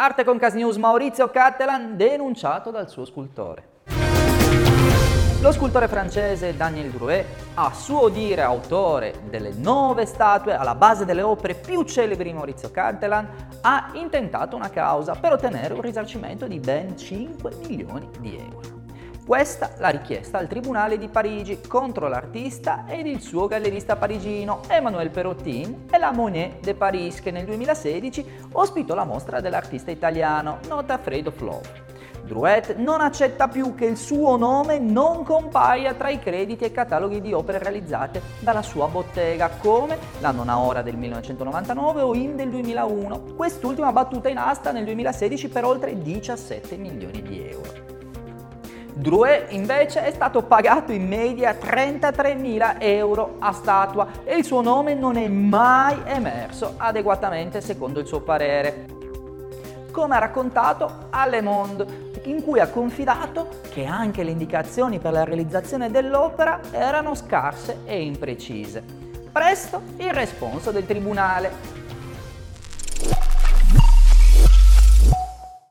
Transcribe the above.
Arte con Cas News Maurizio Cattelan denunciato dal suo scultore. Lo scultore francese Daniel Drouet, a suo dire autore delle nove statue alla base delle opere più celebri di Maurizio Cattelan, ha intentato una causa per ottenere un risarcimento di ben 5 milioni di euro. Questa la richiesta al Tribunale di Parigi contro l'artista ed il suo gallerista parigino Emmanuel Perrotin e la Monet de Paris che nel 2016 ospitò la mostra dell'artista italiano Nota Fredo Flow. Drouet non accetta più che il suo nome non compaia tra i crediti e cataloghi di opere realizzate dalla sua bottega, come la Nona Ora del 1999 o In del 2001, quest'ultima battuta in asta nel 2016 per oltre 17 milioni di euro. Drouet invece è stato pagato in media 33.000 euro a statua e il suo nome non è mai emerso adeguatamente secondo il suo parere. Come ha raccontato a Le Monde, in cui ha confidato che anche le indicazioni per la realizzazione dell'opera erano scarse e imprecise. Presto il responso del tribunale.